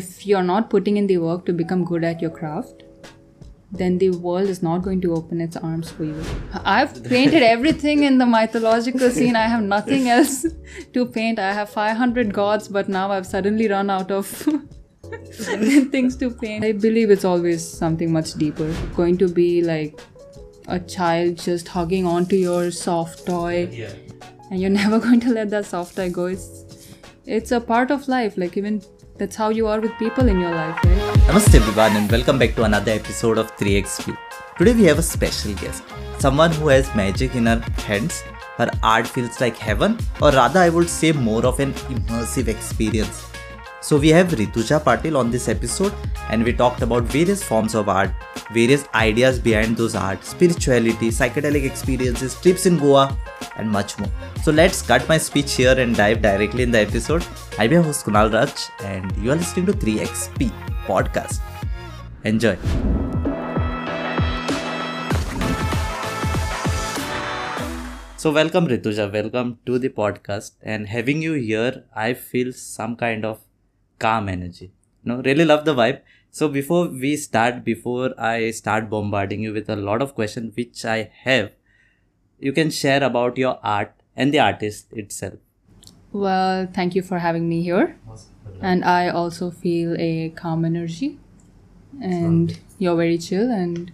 if you're not putting in the work to become good at your craft, then the world is not going to open its arms for you. I've painted everything in the mythological scene. I have nothing else to paint. I have 500 gods, but now I've suddenly run out of things to paint. I believe it's always something much deeper. Going to be like a child just hugging onto your soft toy, Yeah. and you're never going to let that soft toy go. It's, it's a part of life. Like, even that's how you are with people in your life, right? Namaste everyone and welcome back to another episode of 3XP. Today we have a special guest, someone who has magic in her hands. Her art feels like heaven, or rather, I would say more of an immersive experience. So, we have Rituja Patil on this episode, and we talked about various forms of art, various ideas behind those art, spirituality, psychedelic experiences, trips in Goa, and much more. So, let's cut my speech here and dive directly in the episode. I'm your host Kunal Raj, and you are listening to 3XP podcast. Enjoy. So welcome Rituja, welcome to the podcast. And having you here, I feel some kind of calm energy. No, really love the vibe. So before we start, before I start bombarding you with a lot of questions which I have, you can share about your art and the artist itself. Well, thank you for having me here. And I also feel a calm energy. And you're very chill and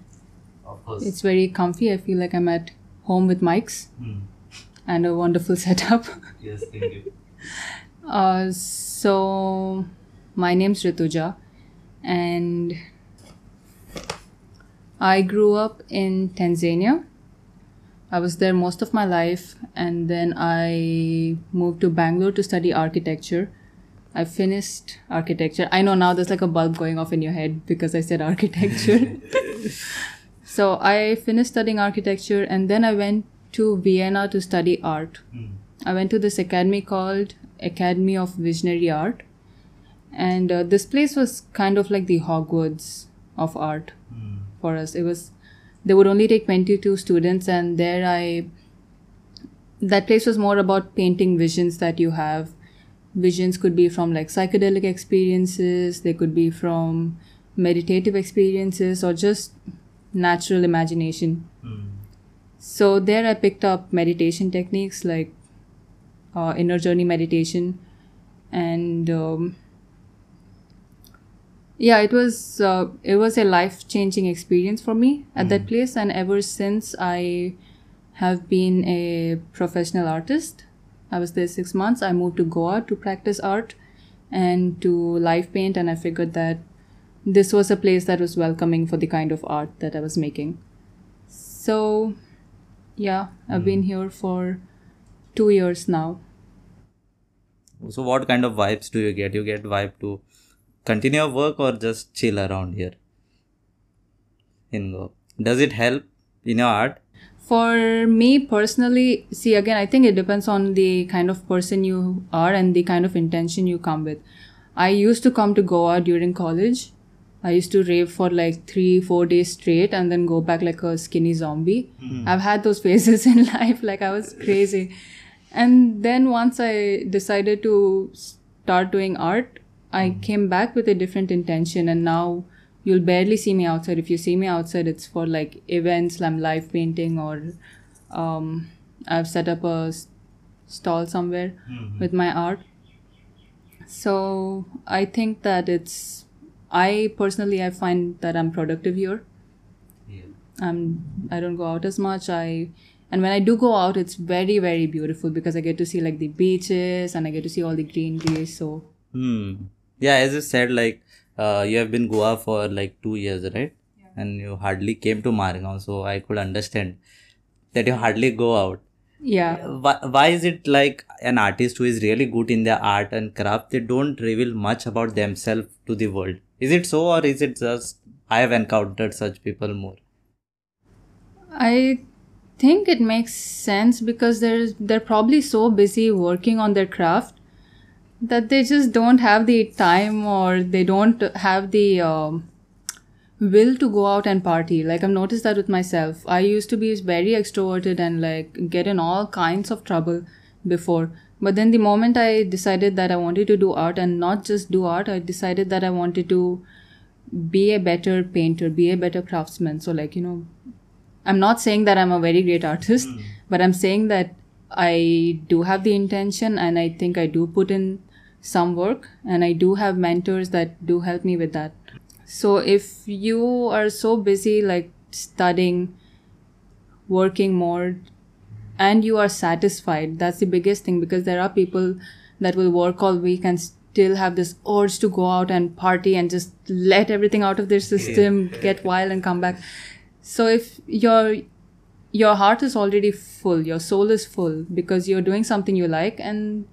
it's very comfy. I feel like I'm at home with mics Hmm. and a wonderful setup. Yes, thank you. Uh, so, my name's Rituja, and I grew up in Tanzania. I was there most of my life, and then I moved to Bangalore to study architecture. I finished architecture. I know now there's like a bulb going off in your head because I said architecture. so, I finished studying architecture, and then I went to Vienna to study art. Hmm. I went to this academy called Academy of Visionary Art, and uh, this place was kind of like the Hogwarts of art for us. It was they would only take 22 students, and there I that place was more about painting visions that you have. Visions could be from like psychedelic experiences, they could be from meditative experiences, or just natural imagination. So there I picked up meditation techniques like uh, inner journey meditation, and um, yeah, it was uh, it was a life changing experience for me at that place, and ever since I have been a professional artist. I was there six months. I moved to Goa to practice art and to live paint, and I figured that this was a place that was welcoming for the kind of art that I was making. So, yeah, I've been here for two years now. So what kind of vibes do you get? You get vibe to continue your work or just chill around here in Goa? Does it help in your art? For me personally, see again, I think it depends on the kind of person you are and the kind of intention you come with. I used to come to Goa during college. I used to rave for like three, four days straight and then go back like a skinny zombie. Hmm. I've had those phases in life, like I was crazy. And then once I decided to start doing art, I came back with a different intention and now you'll barely see me outside. If you see me outside, it's for like events, I'm live painting or um, I've set up a s- stall somewhere with my art. So I think that it's, I personally, I find that I'm productive here. I'm, I don't go out as much. I, and when I do go out, it's very, very beautiful because I get to see like the beaches and I get to see all the greenery. So Hmm. Yeah, as you said, like uh, you have been Goa for like two years, right? And you hardly came to Margao, so I could understand that you hardly go out. yeah. Why, why is it like an artist who is really good in their art and craft, they don't reveal much about themselves to the world? Is it so, or is it just I have encountered such people more? I think it makes sense because they're they're probably so busy working on their craft that they just don't have the time or they don't have the um, will to go out and party. Like I've noticed that with myself. I used to be very extroverted and like get in all kinds of trouble before. but then the moment i decided that i wanted to do art and not just do art i decided that i wanted to be a better painter be a better craftsman so like you know i'm not saying that i'm a very great artist but i'm saying that i do have the intention and i think i do put in some work and i do have mentors that do help me with that. So if you are so busy like studying working more and you are satisfied that's the biggest thing because there are people that will work all week and still have this urge to go out and party and just let everything out of their system get wild and come back. So if your your heart is already full your soul is full because you're doing something you like and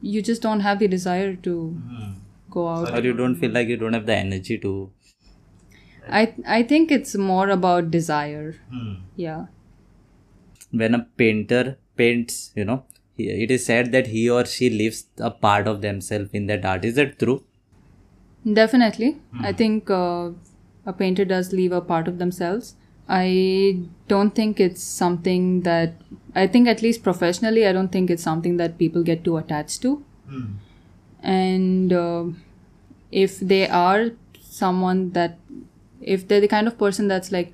you just don't have the desire to hmm. go out. Or you don't feel like you don't have the energy to i i think it's more about desire. Hmm. Yeah. When a painter paints you know he, it is said that he or she leaves a part of themselves in that art. Is that true? Definitely. Hmm. I think uh, a painter does leave a part of themselves. I don't think it's something that, I think at least professionally, I don't think it's something that people get too attached to. And uh, if they are someone that, if they're the kind of person that's like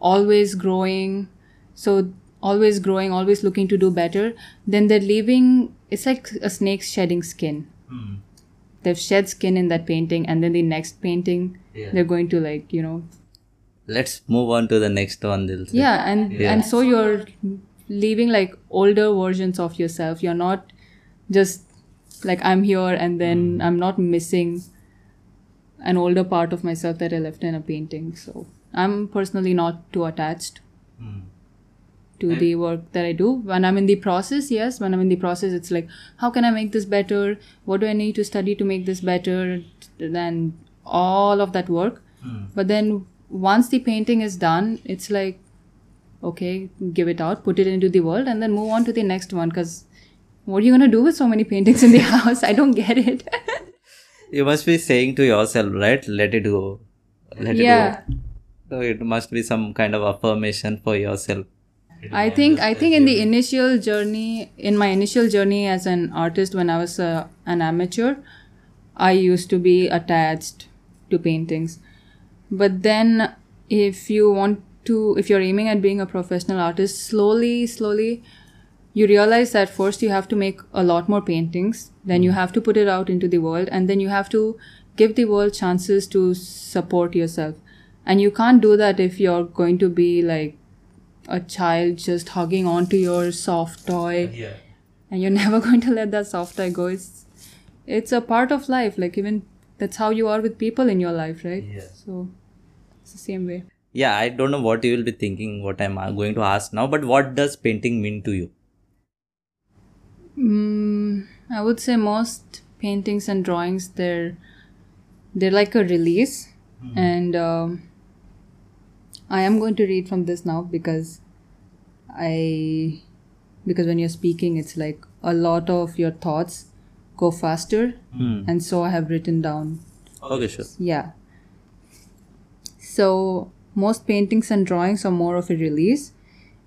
always growing, so always growing, always looking to do better, then they're leaving, it's like a snake shedding skin they've shed skin in that painting and then the next painting Yeah. they're going to like you know let's move on to the next one Dilsip. yeah and Yeah. and so you're leaving like older versions of yourself you're not just like i'm here and then mm. i'm not missing an older part of myself that i left in a painting so i'm personally not too attached mm. to the work that I do. When I'm in the process, yes, when I'm in the process, it's like, how can I make this better? What do I need to study to make this better? Then all of that work. Mm. But then once the painting is done, it's like, okay, give it out, put it into the world, and then move on to the next one. Because what are you going to do with so many paintings in the house? I don't get it. you must be saying to yourself right let it go let yeah. it go so it must be some kind of affirmation for yourself I think I think in the initial journey, in my initial journey as an artist when I was uh, an amateur, I used to be attached to paintings. But then, if you want to, if you're aiming at being a professional artist, slowly, slowly, you realize that first you have to make a lot more paintings, then you hmm. have to put it out into the world, and then you have to give the world chances to support yourself. And you can't do that if you're going to be like a child just hugging onto your soft toy. Yeah. And you're never going to let that soft toy go. It's it's a part of life. Like even that's how you are with people in your life right? Yeah. so it's the same way. Yeah i don't know what you will be thinking what i'm uh, going to ask now but what does painting mean to you? Mm, i would say most paintings and drawings they're they're like a release. And um, i am going to read from this now because i because when you're speaking it's like a lot of your thoughts go faster Hmm. and so i have written down. Okay sure. Yeah. So most paintings and drawings are more of a release.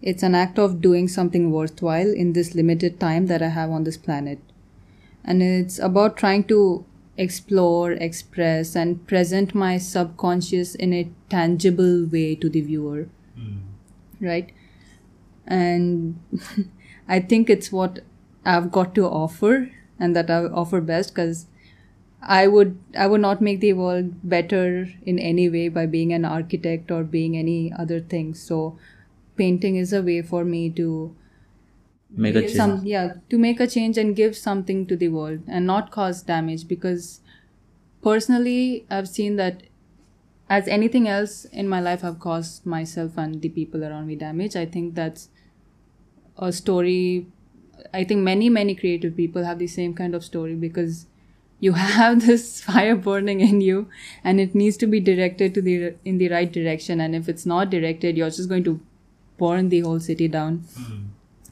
It's an act of doing something worthwhile in this limited time that i have on this planet. And it's about trying to explore express and present my subconscious in a tangible way to the viewer. Right? And i think it's what i've got to offer and that i offer best because i would i would not make the world better in any way by being an architect or being any other thing. So painting is a way for me to make a change some yeah to make a change and give something to the world and not cause damage because personally i've seen that as anything else in my life i've caused myself and the people around me damage. I think that's a story i think many many creative people have the same kind of story because you have this fire burning in you and it needs to be directed to the in the right direction. And if it's not directed you're just going to burn the whole city down.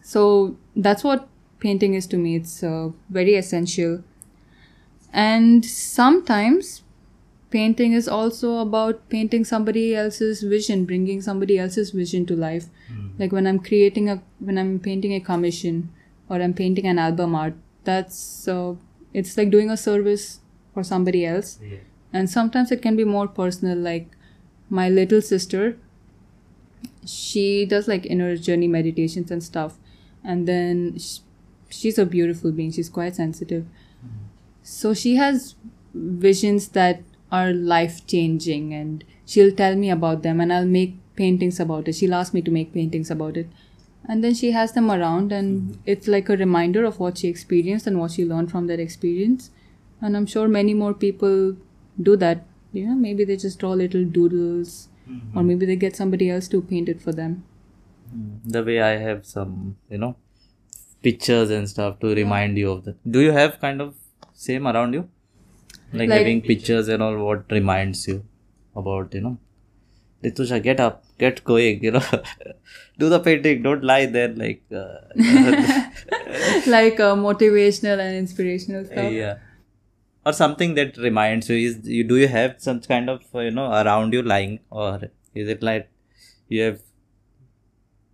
So that's what painting is to me. It's uh, very essential. And sometimes painting is also about painting somebody else's vision bringing somebody else's vision to life. Like when i'm creating a when i'm painting a commission or I'm painting an album art, that's uh, it's like doing a service for somebody else. Yeah. And sometimes it can be more personal. Like my little sister, she does like inner journey meditations and stuff, and then sh- she's a beautiful being. She's quite sensitive, so she has visions that are life changing, and she'll tell me about them, and I'll make paintings about it. She'll ask me to make paintings about it and then she has them around and it's like a reminder of what she experienced and what she learned from that experience. And i'm sure many more people do that. You know maybe they just draw little doodles or mm-hmm. maybe they get somebody else to paint it for them. Mm-hmm. The way I have some, you know, pictures and stuff to remind you of that. Do you have kind of same around you? Like, Like- having pictures and all what reminds you about, you know, Rituja, get up, get going, you know, do the painting, don't lie there, like, uh, like uh, motivational and inspirational stuff. Yeah. Or something that reminds you is you do you have some kind of you know around you lying or is it like you have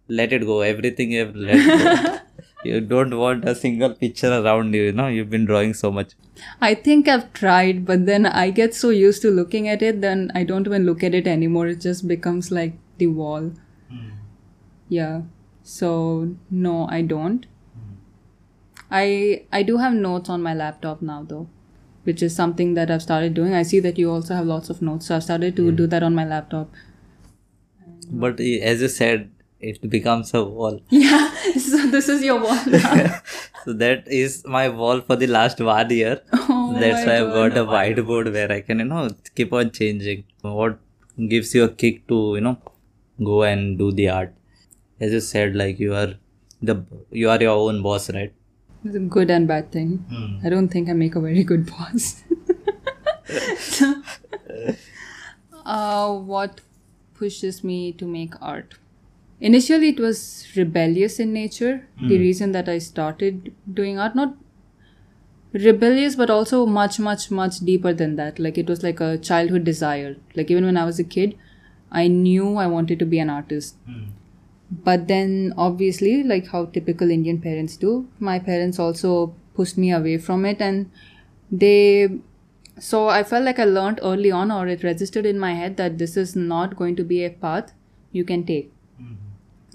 let it go everything you have let go? You don't want a single picture around you you know you've been drawing so much. I think i've tried but then i get so used to looking at it then i don't even look at it anymore. It just becomes like the wall. Hmm. Yeah. So no i don't. Hmm. I i do have notes on my laptop now though which is something that i've started doing. I see that you also have lots of notes so i've started to hmm. do that on my laptop. But eh, as you said it becomes a wall. Yeah so this is your wall now. so that is my wall for the last one year. Oh that's my why i've got a whiteboard where i can you know keep on changing. What gives you a kick to you know go and do the art. As you said like you are the you are your own boss right? It's a good and bad thing. I don't think i make a very good boss. Uh, what pushes me to make art? Initially it was rebellious in nature. The reason that i started doing art not rebellious but also much much much deeper than that. Like it was like a childhood desire. Like even when i was a kid i knew i wanted to be an artist. Hmm. But then obviously like how typical indian parents do my parents also pushed me away from it and they so i felt like i learned early on or it registered in my head that this is not going to be a path you can take. Hmm.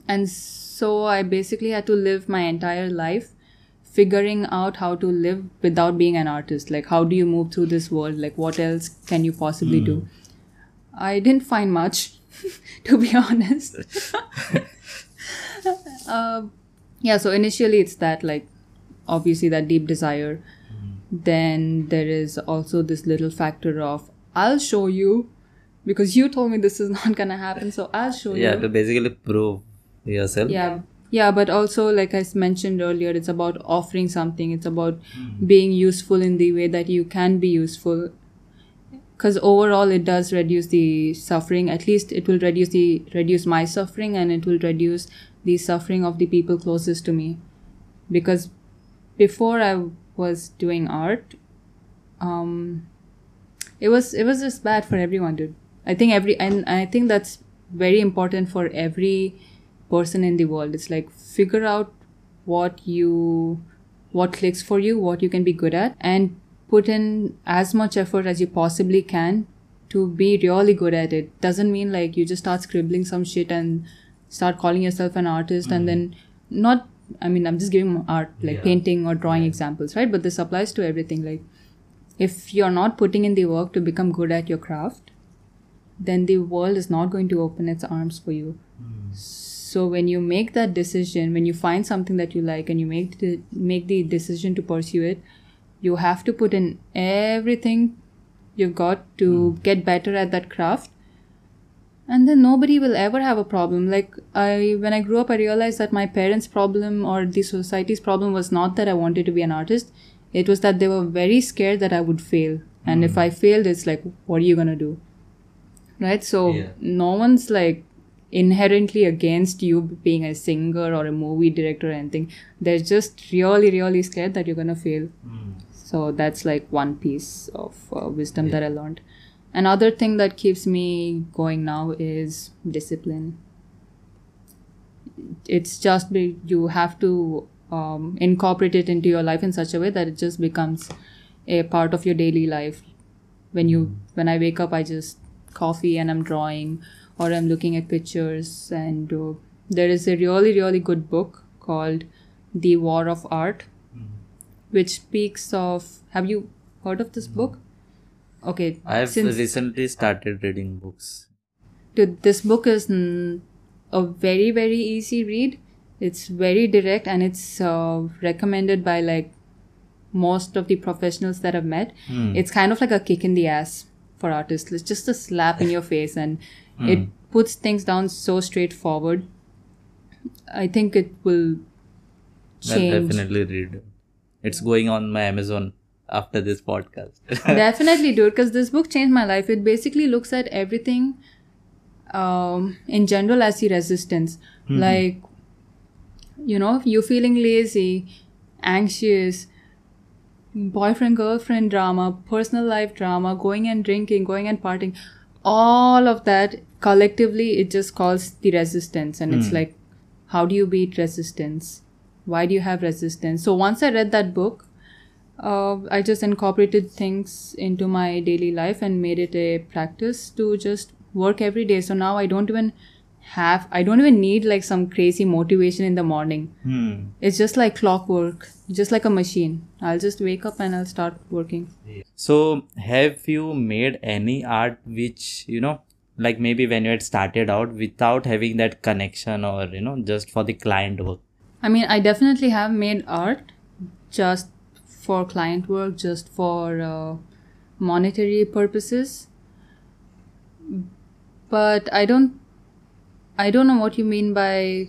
And so i basically had to live my entire life figuring out how to live without being an artist. Like how do you move through this world? Like what else can you possibly hmm. do i didn't find much to be honest. Uh, yeah so initially it's that like obviously that deep desire. Then there is also this little factor of i'll show you because you told me this is not gonna happen so i'll show yeah you. Yeah, to basically prove yourself. Yeah yeah but also like I mentioned earlier it's about offering something. It's about being useful in the way that you can be useful because overall it does reduce the suffering. At least it will reduce the reduce my suffering and it will reduce the suffering of the people closest to me. Because before i was doing art um it was it was just bad for everyone dude. I think every and i think that's very important for every person in the world. It's like figure out what you what clicks for you what you can be good at and put in as much effort as you possibly can to be really good at it. Doesn't mean like you just start scribbling some shit and start calling yourself an artist and mm-hmm. then not i mean i'm just giving art like Yeah. painting or drawing examples right? But this applies to everything. Like if you're not putting in the work to become good at your craft then the world is not going to open its arms for you. Mm. So when you make that decision when you find something that you like and you make the make the decision to pursue it you have to put in everything you've got to hmm. get better at that craft. And then nobody will ever have a problem. Like i when i grew up i realized that my parents problem or the society's problem was not that i wanted to be an artist. It was that they were very scared that i would fail. And if hmm. i failed it's like what are you going to do? Right? So Yeah. no one's like inherently against you being a singer or a movie director or anything. They're just really really scared that you're going to fail hmm. So that's like one piece of uh, wisdom that i learned. Another thing that keeps me going now is discipline. It's just be, you have to um, incorporate it into your life in such a way that it just becomes a part of your daily life. When you when i wake up i just coffee and i'm drawing or i'm looking at pictures. And uh, there is a really really good book called the war of art which speaks of have you heard of this book okay I've since- recently started reading books. Dude, this book is mm, a very very easy read it's very direct and it's uh, recommended by like most of the professionals that i've met Hmm. it's kind of like a kick in the ass for artists it's just a slap in your face and Hmm. it puts things down so straightforward i think it will I'll change definitely read. It. It's going on my Amazon after this podcast. definitely dude, because this book changed my life. It basically looks at everything um, in general as the resistance like you know you feeling lazy anxious boyfriend girlfriend drama personal life drama going and drinking going and partying all of that collectively it just calls the resistance. And it's like how do you beat resistance why do you have resistance so once i read that book uh, I just incorporated things into my daily life and made it a practice to just work every day. So now I don't even have, I don't even need like some crazy motivation in the morning. hmm. It's just like clockwork, just like a machine. I'll just wake up and I'll start working. So, have you made any art which, you know, like maybe when you had started out without having that connection or, you know, just for the client work? I mean, I definitely have made art just for client work, just for uh, monetary purposes. But I don't, I don't know what you mean by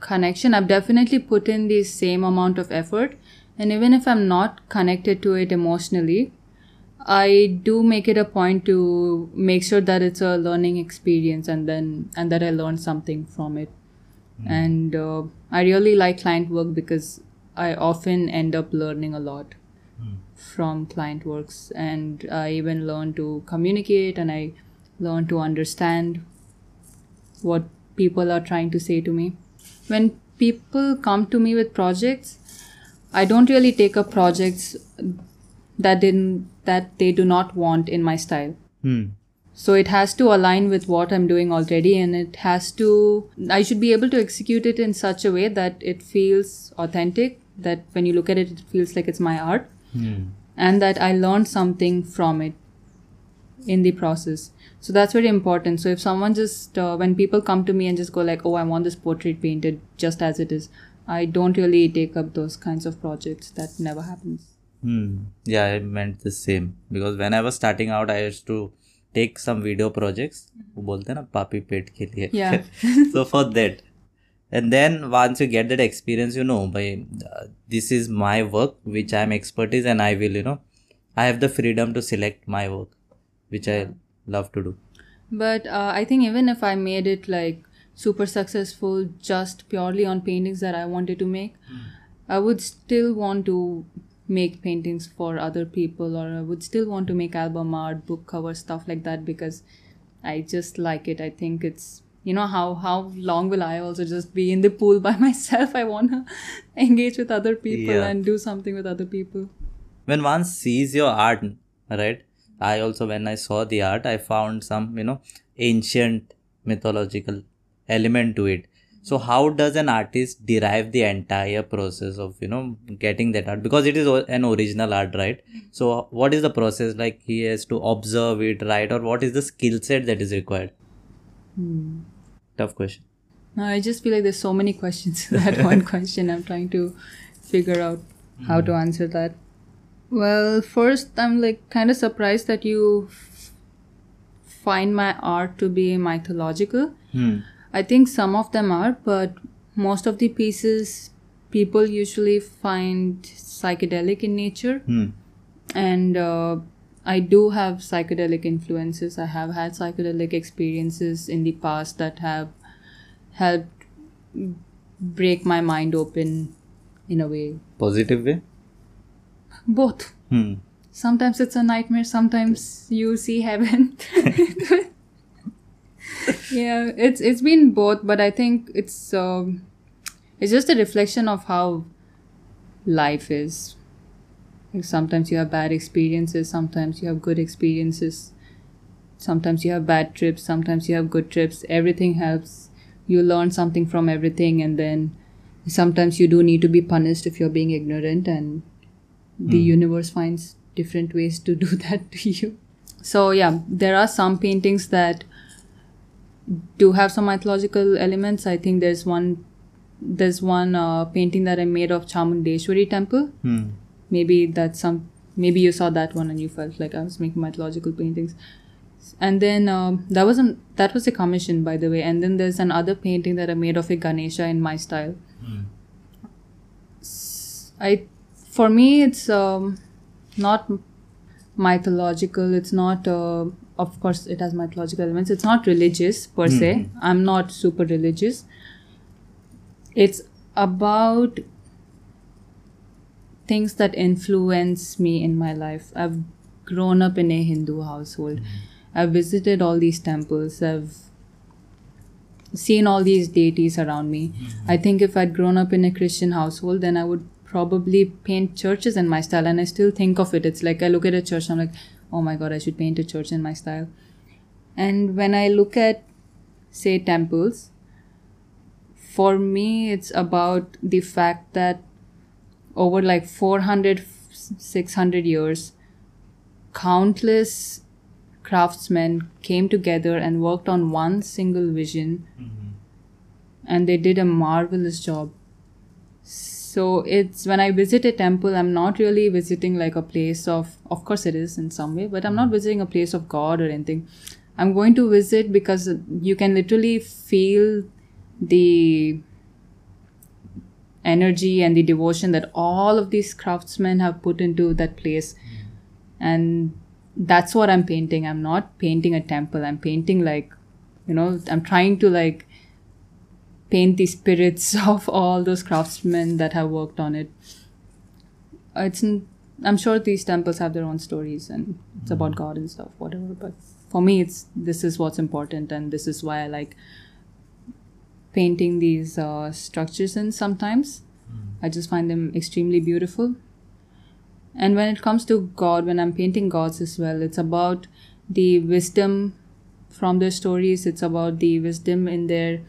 connection. I've definitely put in the same amount of effort, and even if I'm not connected to it emotionally, I do make it a point to make sure that it's a learning experience, and then and that I learn something from it and uh, i really like client work because i often end up learning a lot from client works. And i even learn to communicate and i learn to understand what people are trying to say to me. When people come to me with projects i don't really take up projects that didn't that they do not want in my style. Hmm. So it has to align with what I'm doing already, and it has to, I should be able to execute it in such a way that it feels authentic, that when you look at it, it feels like it's my art, Hmm. and that I learned something from it in the process. So that's very important. So if someone just, uh, when people come to me and just go like, oh, I want this portrait painted just as it is, I don't really take up those kinds of projects. That never happens. Hmm. Yeah, I meant the same because when I was starting out, I used to take some video projects वो बोलते हैं ना पापी पेट के लिए। So for that and then once you get that experience you know भाई this is my work which I am expert is and I will you know I have the freedom to select my work which I love to do but I think even if I made it like super successful just purely on paintings that I wanted to make, mm. I would still make paintings for other people or I would still want to make album art, book cover, stuff like that because I just like it. I think it's you know how how long will I also just be in the pool by myself? I wanna engage with other people Yeah. and do something with other people. when one sees your art right i also when i saw the art i found some you know ancient mythological element to it so how does an artist derive the entire process of you know getting that art because it is an original art right so what is the process like he has to observe it right or what is the skill set that is required hmm. tough question No, I just feel like there's so many questions to that one question. I'm trying to figure out how to answer that. Well, first, I'm like kind of surprised that you find my art to be mythological. hmm I think some of them are, but most of the pieces people usually find psychedelic in nature. hmm And uh, I do have psychedelic influences. I have had psychedelic experiences in the past that have helped break my mind open in a way. positive way Both. hmm Sometimes it's a nightmare, sometimes you see heaven. yeah, it's it's been both, but I think it's um, it's just a reflection of how life is. Like sometimes you have bad experiences, sometimes you have good experiences, sometimes you have bad trips, sometimes you have good trips. Everything helps. You learn something from everything, and then sometimes you do need to be punished if you're being ignorant, and the universe finds different ways to do that to you. So, yeah, there are some paintings that do have some mythological elements. I think there's one there's one uh, painting that I made of Chamundeshwari temple. Hmm. Maybe that's some. Maybe you saw that one and you felt like I was making mythological paintings. And then um, that wasn't that was a commission by the way. And then there's another painting that I made of a Ganesha in my style. S- I for me it's um, not mythological. It's not. Uh, of course, it has mythological elements. It's not religious per se. Hmm. I'm not super religious it's about things that influence me in my life. I've grown up in a Hindu household. Hmm. I've visited all these temples. I've seen all these deities around me. Hmm. I think if I'd grown up in a Christian household, then I would probably paint churches in my style. And I still think of it. It's like I look at a church, I'm like, oh my god, I should paint a church in my style. And when I look at, say, temples, for me it's about the fact that over like 400 600 years countless craftsmen came together and worked on one single vision. Mm-hmm. And they did a marvelous job so it's when i visit a temple i'm not really visiting like a place of of course it is in some way but i'm not mm-hmm. visiting a place of god or anything. I'm going to visit because you can literally feel the energy and the devotion that all of these craftsmen have put into that place. Mm-hmm. And that's what i'm painting. I'm not painting a temple. I'm painting like you know i'm trying to like paint the spirits of all those craftsmen that have worked on it it's n- i'm sure these temples have their own stories and it's about god and stuff whatever but for me it's this is what's important and this is why i like painting these uh, structures in sometimes. I just find them extremely beautiful. And when it comes to God, when I'm painting gods as well, it's about the wisdom from their stories, it's about the wisdom in their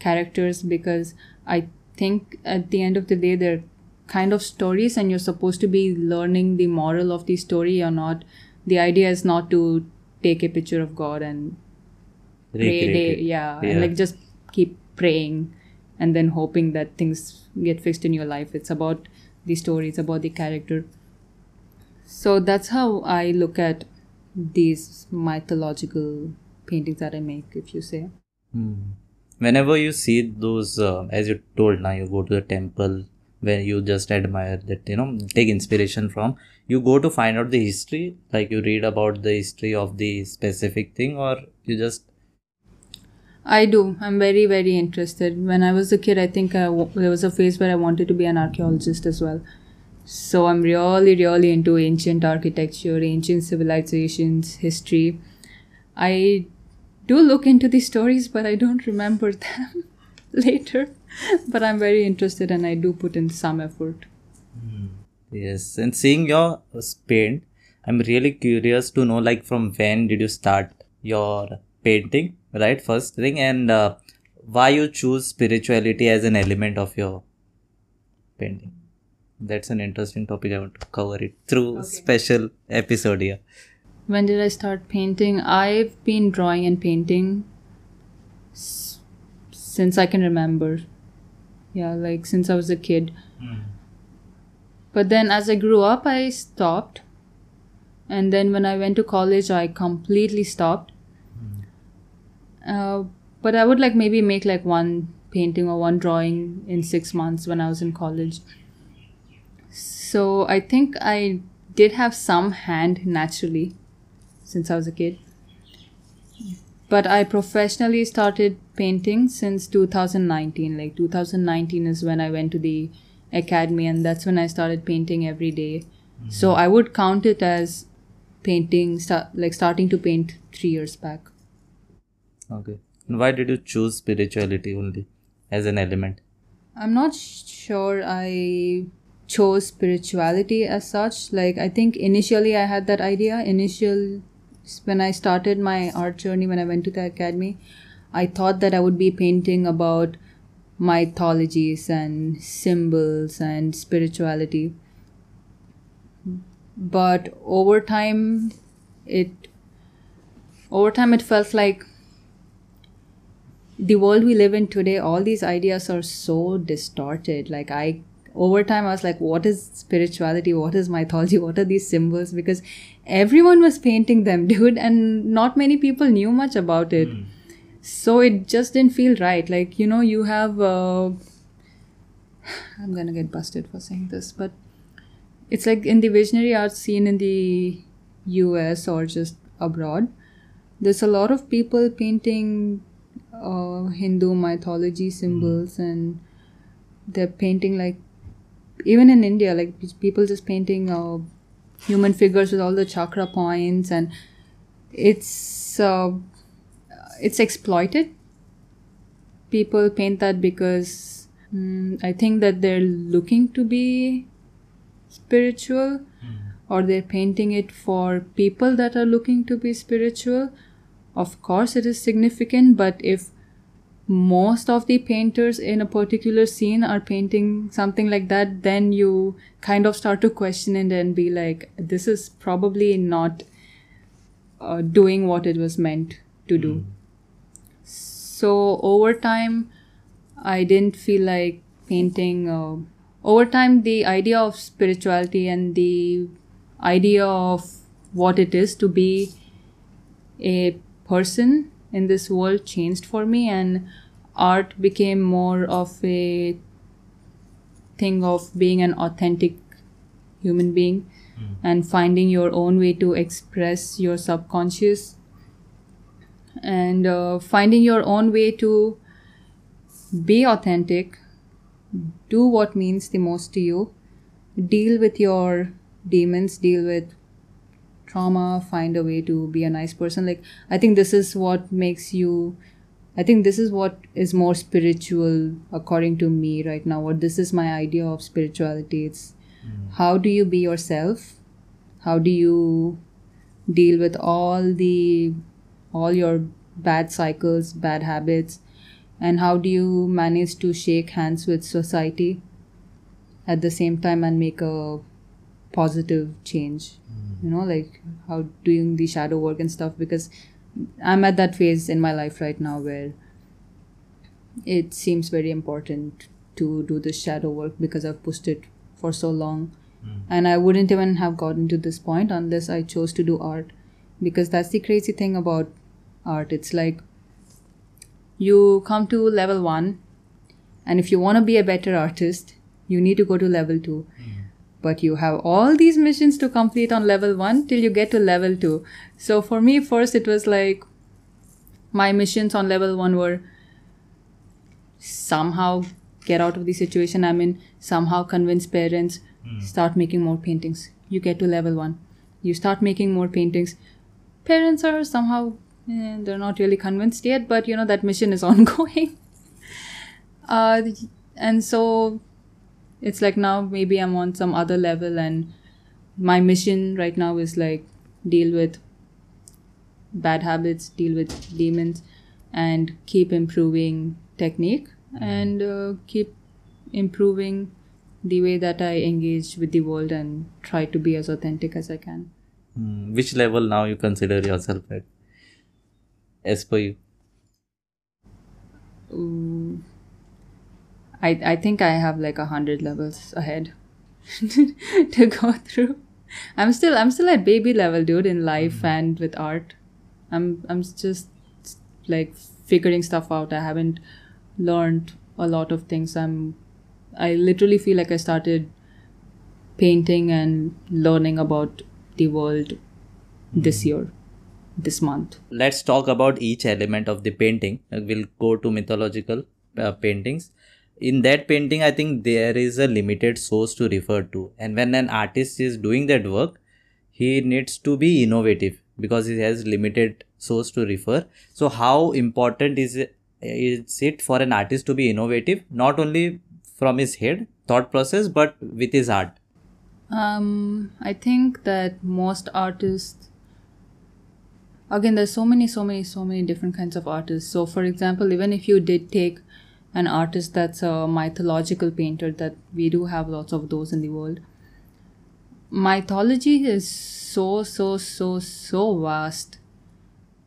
characters because I think at the end of the day, they're kind of stories and you're supposed to be learning the moral of the story or not. The idea is not to take a picture of God and pray day, yeah, Yeah. and like just keep praying and then hoping that things get fixed in your life it's about the story it's about the character so that's how i look at these mythological paintings that i make if you say Hmm. Whenever you see those, uh, as you told now, you go to the temple where you just admire that, you know, take inspiration from. You go to find out the history, like you read about the history of the specific thing, or you just I do. I'm very, very interested. When I was a kid, I think I w- there was a phase where I wanted to be an archaeologist as well. So I'm really, really into ancient architecture, ancient civilizations, history. I do look into these stories, but I don't remember them later. But I'm very interested and I do put in some effort. Yes, and seeing your paint, I'm really curious to know like from when did you start your painting, right? First thing, and uh, why you choose spirituality as an element of your painting. That's an interesting topic. I want to cover it through special episode here. When did I start painting? I've been drawing and painting s- since I can remember. Yeah, like since I was a kid. But then as I grew up, I stopped. And then when I went to college, I completely stopped. Uh, but I would like maybe make like one painting or one drawing in six months when I was in college. So I think I did have some hand naturally since I was a kid. But I professionally started painting since 2019. Like 2019 is when I went to the academy, and that's when I started painting every day. Mm-hmm. So I would count it as painting, start, like starting to paint three years back. Okay. And why did you choose spirituality only as an element? I'm not sure I chose spirituality as such. Like I think initially I had that idea. Initial when I started my art journey when I went to the academy, I thought that I would be painting about mythologies and symbols and spirituality. But over time it over time it felt like the world we live in today all these ideas are so distorted. Like i over time i was like what is spirituality? What is mythology? What are these symbols? Because everyone was painting them dude and not many people knew much about it mm. so it just didn't feel right like you know you have uh, i'm gonna get busted for saying this but it's like in the visionary art scene in the us or just abroad there's a lot of people painting uh, Hindu mythology symbols mm. and they're painting like even in India, like people just painting uh, human figures with all the chakra points, and it's uh, it's exploited. People paint that because mm, I think that they're looking to be spiritual, mm. or they're painting it for people that are looking to be spiritual. Of course, it is significant, but if most of the painters in a particular scene are painting something like that, then you kind of start to question it and be like, this is probably not uh, doing what it was meant to do. Mm. So over time, I didn't feel like painting. Uh, over time, the idea of spirituality and the idea of what it is to be a person in this world changed for me and art became more of a thing of being an authentic human being mm. and finding your own way to express your subconscious and uh, finding your own way to be authentic do what means the most to you deal with your demons deal with trauma find a way to be a nice person. Like i think this is what makes you i think this is what is more spiritual according to me right now what this is my idea of spirituality. It's mm. how do you be yourself? How do you deal with all the all your bad cycles bad habits? And how do you manage to shake hands with society at the same time and make a positive change you know like how doing the shadow work and stuff because i'm at that phase in my life right now where it seems very important to do the shadow work because i've pushed it for so long. Mm. and i wouldn't even have gotten to this point unless i chose to do art because that's the crazy thing about art. It's like you come to level 1 and if you want to be a better artist you need to go to level 2 mm but you have all these missions to complete on level 1 till you get to level 2 so for me first it was like my missions on level 1 were somehow get out of the situation i'm in somehow convince parents mm. start making more paintings. You get to level 1 you start making more paintings. Parents are somehow eh, they're not really convinced yet but you know that mission is ongoing. Uh, and so it's like now maybe i'm on some other level and my mission right now is like deal with bad habits deal with demons and keep improving technique and uh, keep improving the way that i engage with the world and try to be as authentic as i can. Mm, which level now you consider yourself at as per you? Ooh, I, I think I have like a hundred levels ahead to go through. I'm still I'm still at baby level, dude, in life mm-hmm. and with art. I'm I'm just like figuring stuff out. I haven't learned a lot of things. I'm I literally feel like I started painting and learning about the world mm-hmm. this year this month let's talk about each element of the painting we'll go to mythological uh, paintings in that painting i think there is a limited source to refer to. And when an artist is doing that work he needs to be innovative because he has limited source to refer. So how important is it, is it for an artist to be innovative? Not only from his head thought process but with his art. Um, I think that most artists, again, there's so many, so many, so many different kinds of artists. So, for example, even if you did take an artist that's a mythological painter, that we do have lots of those in the world, mythology is so, so, so, so vast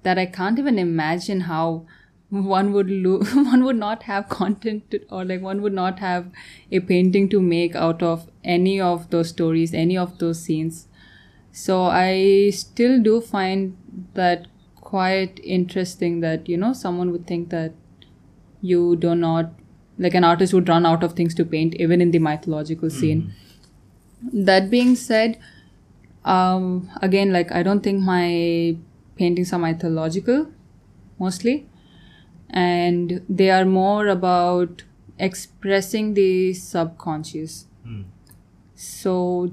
that I can't even imagine how one would lo- one would not have content to, or like one would not have a painting to make out of any of those stories any of those scenes. So i still do find that quite interesting that you know someone would think that you do not like an artist would run out of things to paint even in the mythological scene. That being said um again like i don't think my paintings are mythological mostly. And they are more about expressing the subconscious. So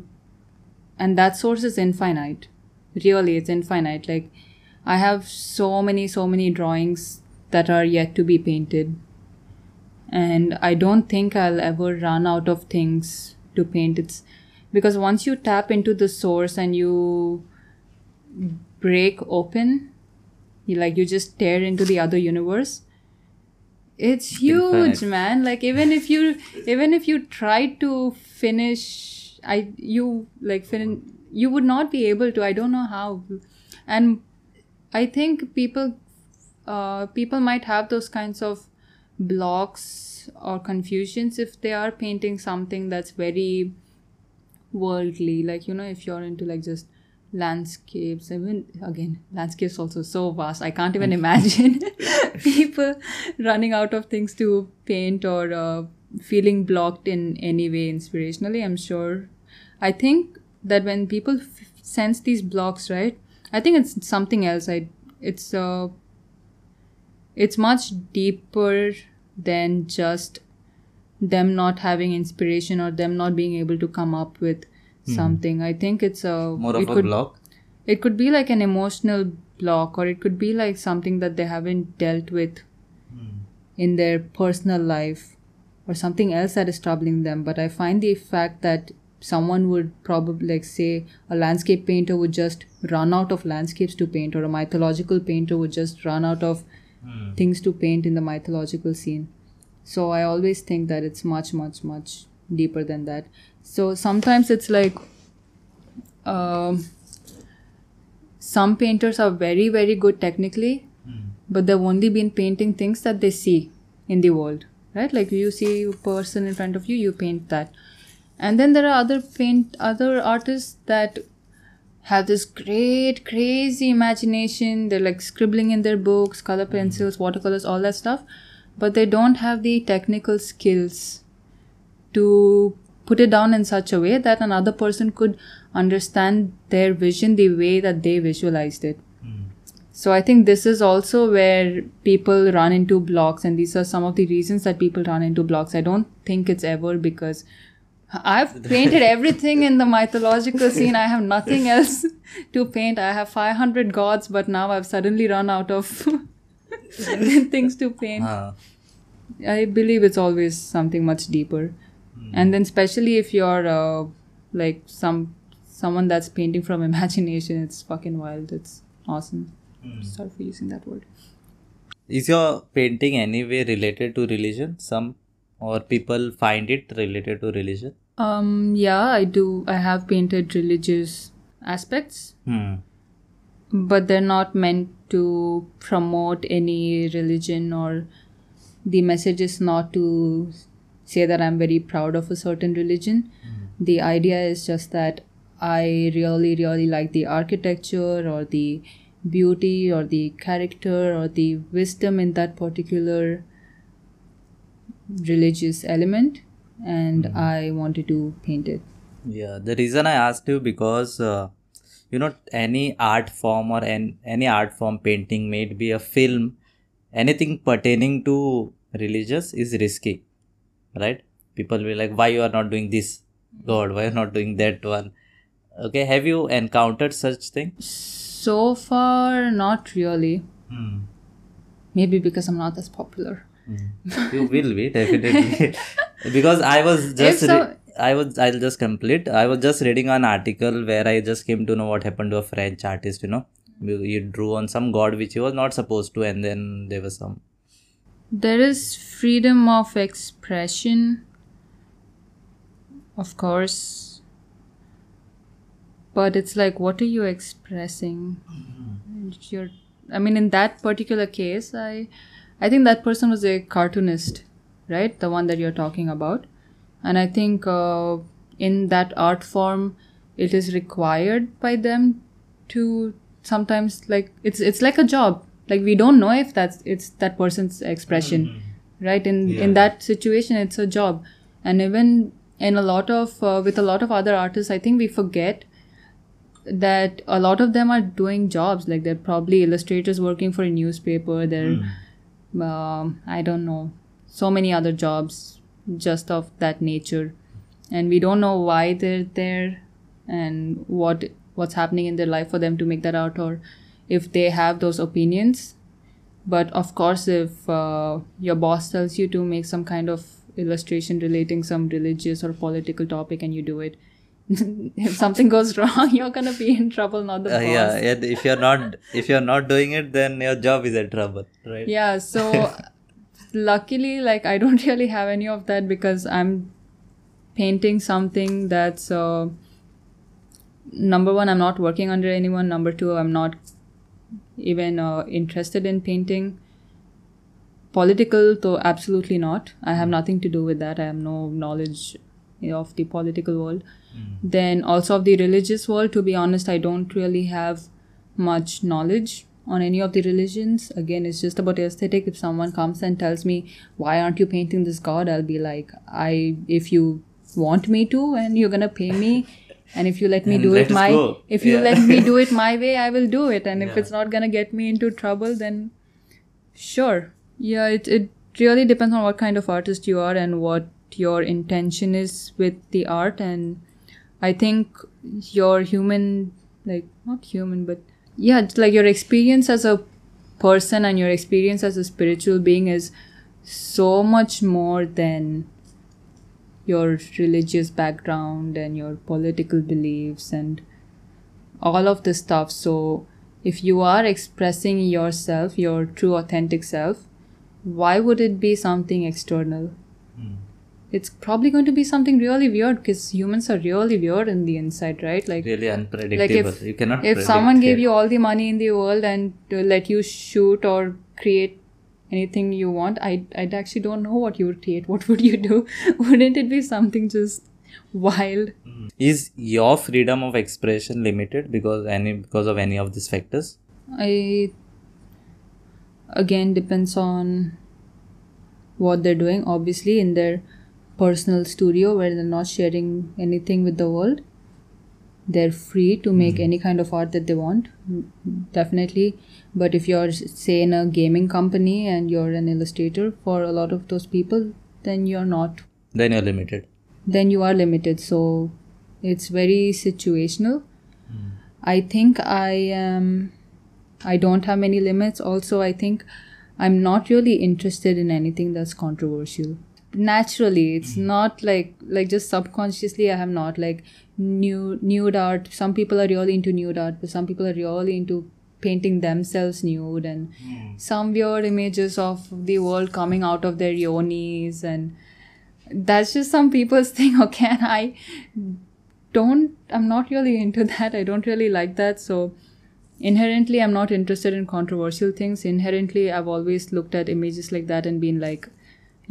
and that source is infinite. Really it's infinite. Like i have so many so many drawings that are yet to be painted. And i don't think i'll ever run out of things to paint. It's because once you tap into the source and you break open you like you just tear into the other universe it's huge Infinite. man. Like even if you even if you try to finish i you like fin- you would not be able to. I don't know how. And i think people uh, people might have those kinds of blocks or confusions if they are painting something that's very worldly. Like you know if you're into like just landscapes even again landscapes also so vast i can't even imagine people running out of things to paint or uh, feeling blocked in any way inspirationally i'm sure. I think that when people f- sense these blocks right i think it's something else. I it's uh it's much deeper than just them not having inspiration or them not being able to come up with mm-hmm. something. I think it's a more it of a could, block? It could be like an emotional block or it could be like something that they haven't dealt with hmm. in their personal life or something else that is troubling them. But i find the fact that someone would probably like say a landscape painter would just run out of landscapes to paint or a mythological painter would just run out of things to paint in the mythological scene. So i always think that it's much much much deeper than that. So sometimes it's like um, some painters are very very good technically but they've only been painting things that they see in the world right? Like you see a person in front of you you paint that. And then there are other paint other artists that have this great crazy imagination. They're like scribbling in their books color mm-hmm. pencils watercolors all that stuff. But they don't have the technical skills to put it down in such a way that another person could understand their vision the way that they visualized it. Mm-hmm. So I think this is also where people run into blocks, and these are some of the reasons that people run into blocks. I don't think it's ever because I've painted everything in the mythological scene. I have nothing else to paint. I have 500 gods, but now I've suddenly run out of things to paint. Huh. I believe it's always something much deeper, and then especially if you're uh, like some someone that's painting from imagination, it's fucking wild. It's awesome. Sorry for using that word. is your painting anyway related to religion some or people find it related to religion Um, yeah, I do. I have painted religious aspects, hmm. but they're not meant to promote any religion or the message is not to say that I'm very proud of a certain religion. The idea is just that I really, really like the architecture or the beauty or the character or the wisdom in that particular religious element, and I wanted to paint it. Yeah, the reason I asked you because uh, you know any art form or an, any art form painting may it be a film, anything pertaining to religious is risky, right? People will be like, why you are not doing this, God? Why you are not doing that one? Okay, have you encountered such thing? So far, not really. Maybe because I'm not as popular. Mm. you will be definitely. because I was just so- I was I'll just complete. I was just reading an article where I just came to know what happened to a French artist. You know, he drew on some god which he was not supposed to, and then there was some. there is freedom of expression of course but it's like what are you expressing mm-hmm. you're i mean in that particular case i i think that person was a cartoonist right? The one that you're talking about. And i think uh, in that art form it is required by them to sometimes like it's it's like a job. Like we don't know if that's it's that person's expression right? In in that situation it's a job. And even in a lot of uh, with a lot of other artists i think we forget that a lot of them are doing jobs. Like they're probably illustrators working for a newspaper. They're um, i don't know. So many other jobs just of that nature. And we don't know why they're there and what what's happening in their life for them to make that out or if they have those opinions. But of course if uh, your boss tells you to make some kind of illustration relating some religious or political topic and you do it if something goes wrong you're gonna be in trouble not the Uh, boss. yeah, if you're not if you're not doing it, then your job is in trouble, right? yeah so luckily like i don't really have any of that because i'm painting something that's uh, number one i'm not working under anyone. Number two i'm not even uh, interested in painting. Political though absolutely not. I have nothing to do with that. I have no knowledge of the political world. Hmm. Then also of the religious world to be honest i don't really have much knowledge on any of the religions. Again it's just about aesthetic. If someone comes and tells me why aren't you painting this god? I'll be like i if you want me to and you're gonna pay me and if you let me And do let it my go. if you Yeah. let me do it my way i will do it. And if Yeah. it's not gonna get me into trouble then sure. Yeah it, it really depends on what kind of artist you are and what your intention is with the art. And i think your human like not human but yeah like your experience as a person and your experience as a spiritual being is so much more than your religious background and your political beliefs and all of this stuff. So if you are expressing yourself your true authentic self why would it be something external it's probably going to be something really weird because humans are really weird in the inside right like Really unpredictable. if- you cannot. if someone gave it. you all the money in the world and let you shoot or create anything you want i i actually don't know what you would create what would you do wouldn't it be something just wild mm. is your freedom of expression limited because any because of any of these factors? i again depends on what they're doing obviously in their personal studio where they're not sharing anything with the world. They're free to make any kind of art that they want mm, definitely. But if you're say in a gaming company and you're an illustrator for a lot of those people then you're not. Then you're limited. then you are limited. So it's very situational. I think i am i don't have many limits. Also i think i'm not really interested in anything that's controversial naturally. It's hmm. not like like just subconsciously i have not like nude nude art some people are really into nude art but some people are really into painting themselves nude and hmm. some weird images of the world coming out of their yonis and that's just some people's thing okay? And i don't i'm not really into that. I don't really like that. So inherently i'm not interested in controversial things. Inherently i've always looked at images like that and been like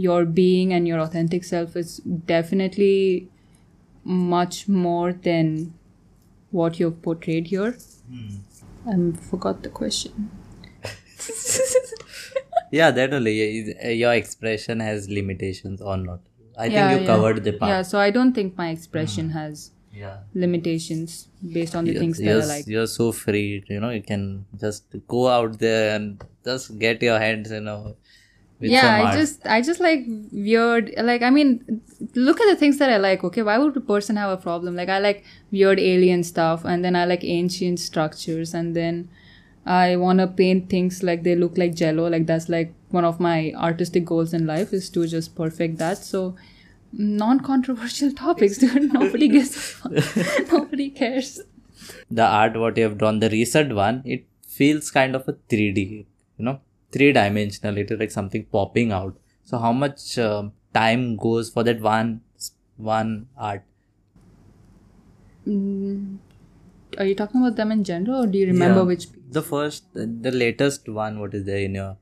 your being and your authentic self is definitely much more than what you've portrayed here i forgot the question Yeah, that only. yeah, is- uh, Your expression has limitations or not? I Yeah, think you yeah. covered the part. yeah so i don't think my expression hmm. has Yeah. limitations based on the You're- things that i like you're so free, you know, you can just go out there and just get your hands, you know, with yeah i just i just like weird like i mean look at the things that i like okay? Why would a person have a problem? Like i like weird alien stuff and then i like ancient structures and then i want to paint things like they look like jello like that's like one of my artistic goals in life is to just perfect that. So non-controversial topics dude. Nobody gives a fuck. nobody cares. The art what you have drawn, the recent one, it feels kind of a 3D, you know, three dimensional. It is like something popping out. So how much um time goes for that one one art? Mm, are you talking about them in general or do you remember Yeah. which The first, the latest one. What is there in your?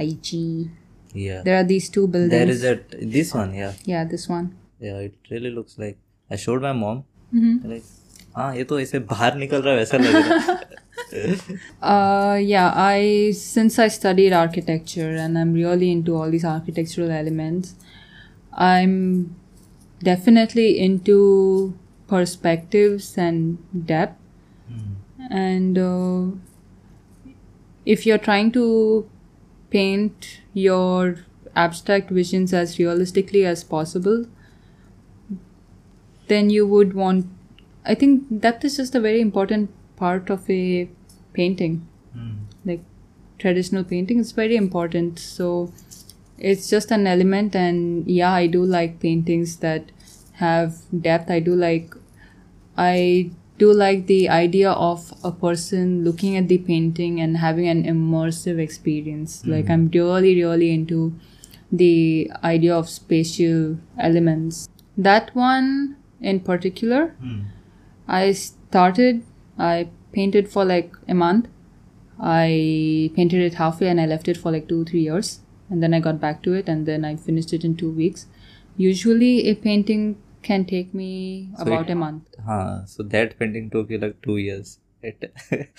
IG Yeah. there are these two buildings There is that this one. Yeah. yeah this one Yeah. It really looks like. I showed my mom. mm-hmm. Like, हाँ ये तो ऐसे बाहर निकल रहा है वैसा लग रहा है Uh, yeah, I since I studied architecture and I'm really into all these architectural elements, I'm definitely into perspectives and depth. And uh, if you're trying to paint your abstract visions as realistically as possible, then you would want. I think depth is just a very important part of a painting. Hmm. Like traditional painting is very important. So it's just an element and yeah i do like paintings that have depth. I do like i do like the idea of a person looking at the painting and having an immersive experience. Hmm. Like i'm really really into the idea of spatial elements. That one in particular hmm. I started, I painted for like a month. I painted it halfway and I left it for like two, three years. And then I got back to it and then I finished it in two weeks. Usually, a painting can take me So about it- a month. हाँ so that painting took you like two years. It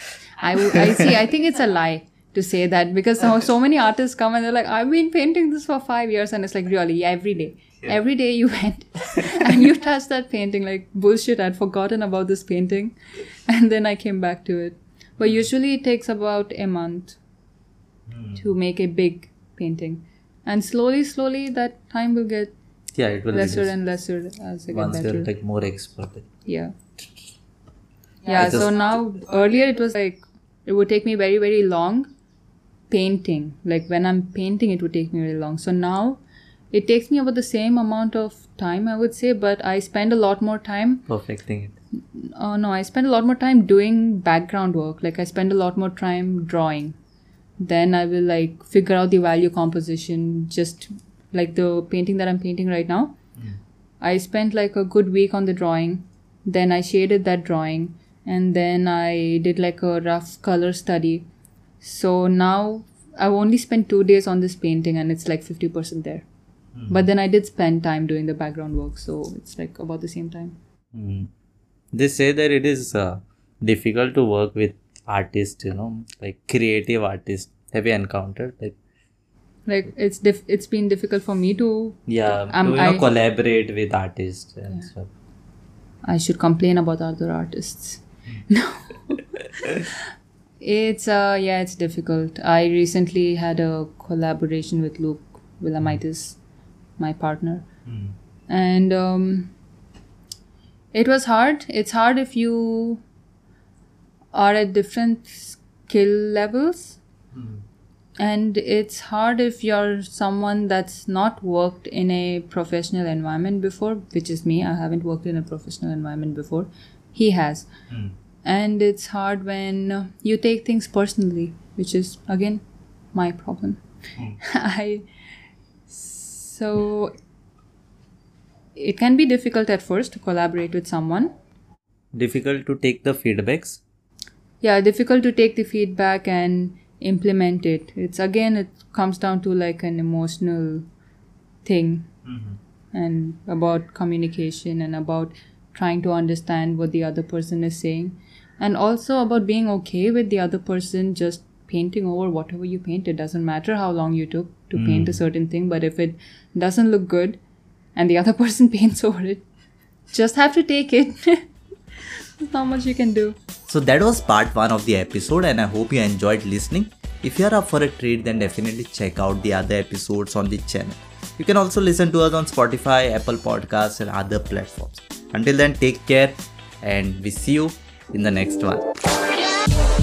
I, see, I think it's a lie to say that because so, so many artists come and they're like, I've been painting this for five years. And it's like, really, every day. Every day you went and you touched that painting like bullshit. I'd forgotten about this painting. And then I came back to it. But usually it takes about a month hmm. to make a big painting. And slowly, slowly that time will get yeah it will lesser and lesser as I get once better. you're like more expert. Yeah. Yeah, It so was- now earlier it was like it would take me very, very long painting. Like when I'm painting, it would take me very long. So now it takes me about the same amount of time, I would say, but I spend a lot more time. Perfecting it. Oh no, I spend a lot more time doing background work. Like I spend a lot more time drawing. Then I will like figure out the value composition, just like the painting that I'm painting right now. I spent like a good week on the drawing. Then I shaded that drawing and then I did like a rough color study. So now I've only spent two days on this painting and it's like 50% there. But then I did spend time doing the background work, so it's like about the same time. Mm. They say that it is uh, difficult to work with artists, you know, like creative artists. Have you encountered like Like it's diff- it's been difficult for me to. yeah, Um, to you know, I- collaborate with artists and stuff. I should complain about other artists. No. it's uh yeah, it's difficult. I recently had a collaboration with Luke Willamaitis, my partner. Mm. and um, it was hard. It's hard if you are at different skill levels. And it's hard if you're someone that's not worked in a professional environment before which is me. I haven't worked in a professional environment before. He has. Mm. and it's hard when you take things personally which is again my problem. I so it can be difficult at first to collaborate with someone. Difficult to take the feedbacks. yeah difficult to take the feedback and implement it. It's again it comes down to like an emotional thing mm-hmm. and about communication and about trying to understand what the other person is saying. And also about being okay with the other person just painting over whatever you paint it doesn't matter how long you took to paint a mm. certain thing but if it doesn't look good and the other person paints over it just have to take it there's not much you can do So that was part one of the episode, and I hope you enjoyed listening. If you are up for a treat, then definitely check out the other episodes on the channel. You can also listen to us on Spotify, Apple Podcasts, and other platforms. Until then, take care, and we see you in the next one.